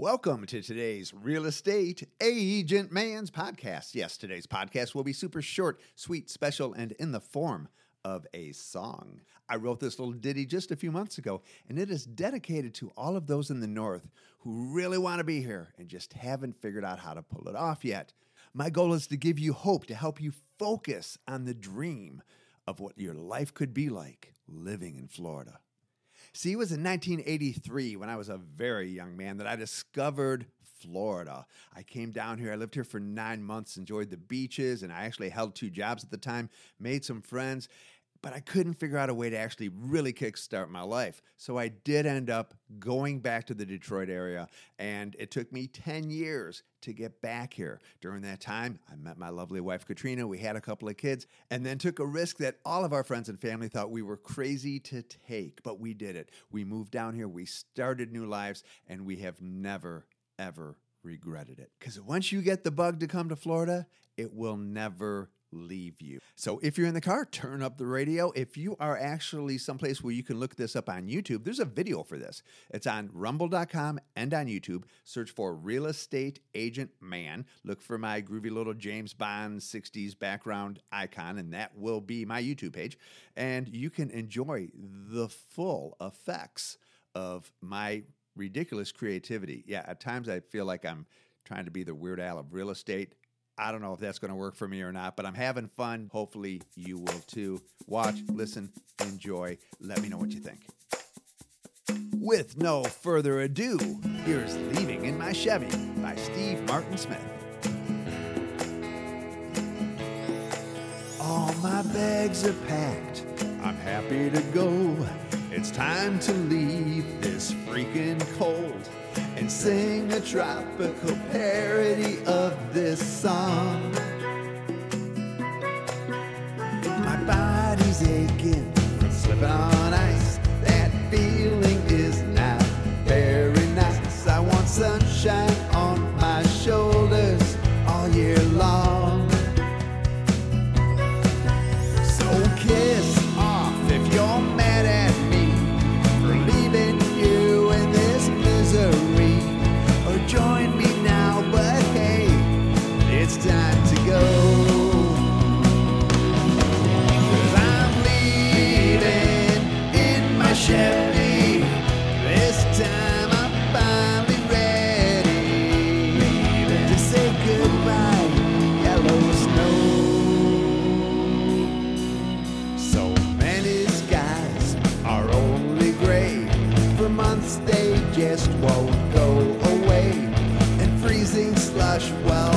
Welcome to today's Real Estate Agent Man's podcast. Yes, today's podcast will be super short, sweet, special, and in the form of a song. I wrote this little ditty just a few months ago, and it is dedicated to all of those in the North who really want to be here and just haven't figured out how to pull it off yet. My goal is to give you hope, to help you focus on the dream of what your life could be like living in Florida. See, it was in 1983 when I was a very young man that I discovered Florida. I came down here, I lived here for nine months, enjoyed the beaches, and I actually held two jobs at the time, made some friends, but I couldn't figure out a way to actually really kickstart my life. So I did end up going back to the Detroit area, and it took me 10 years to get back here. During that time, I met my lovely wife, Katrina. We had a couple of kids, and then took a risk that all of our friends and family thought we were crazy to take, but we did it. We moved down here, we started new lives, and we have never, ever regretted it. Because once you get the bug to come to Florida, it will never leave you. So if you're in the car, turn up the radio. If you are actually someplace where you can look this up on YouTube, there's a video for this. It's on rumble.com and on YouTube. Search for Real Estate Agent Man. Look for my groovy little James Bond 60s background icon, and that will be my YouTube page. And you can enjoy the full effects of my ridiculous creativity. Yeah, at times I feel like I'm trying to be the Weird Al of real estate. I don't know if that's going to work for me or not, but I'm having fun. Hopefully, you will too. Watch, listen, enjoy. Let me know what you think. With no further ado, here's Leaving in My Chevy by Steve Martin Smith. All my bags are packed. I'm happy to go. It's time to leave this freaking cold and sing a tropical parody of this song. My body's aching slipping on it's time to go. I'm leaving in my Chevy. This time I'm finally ready to say goodbye, yellow snow. So many skies are only gray. For months they just won't go away. And freezing slush, well,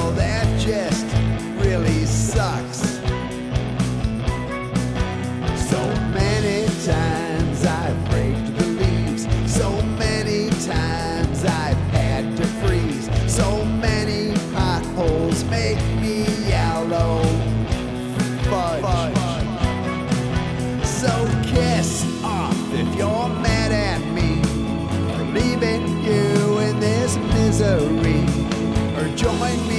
make me yellow. Fudge. So kiss off if you're mad at me for leaving you in this misery. Or join me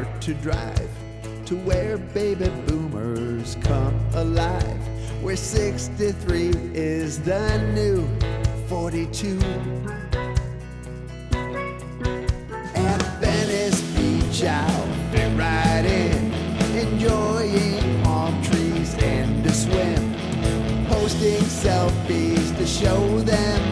To drive to where baby boomers come alive. Where 63 is the new 42. At Venice Beach, I'll fit right in, enjoying palm trees and to swim, posting selfies to show them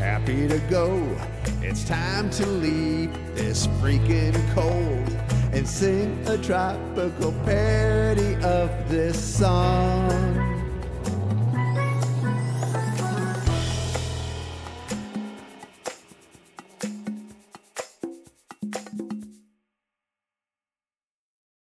happy to go. It's time to leave this freaking cold and sing a tropical parody of this song.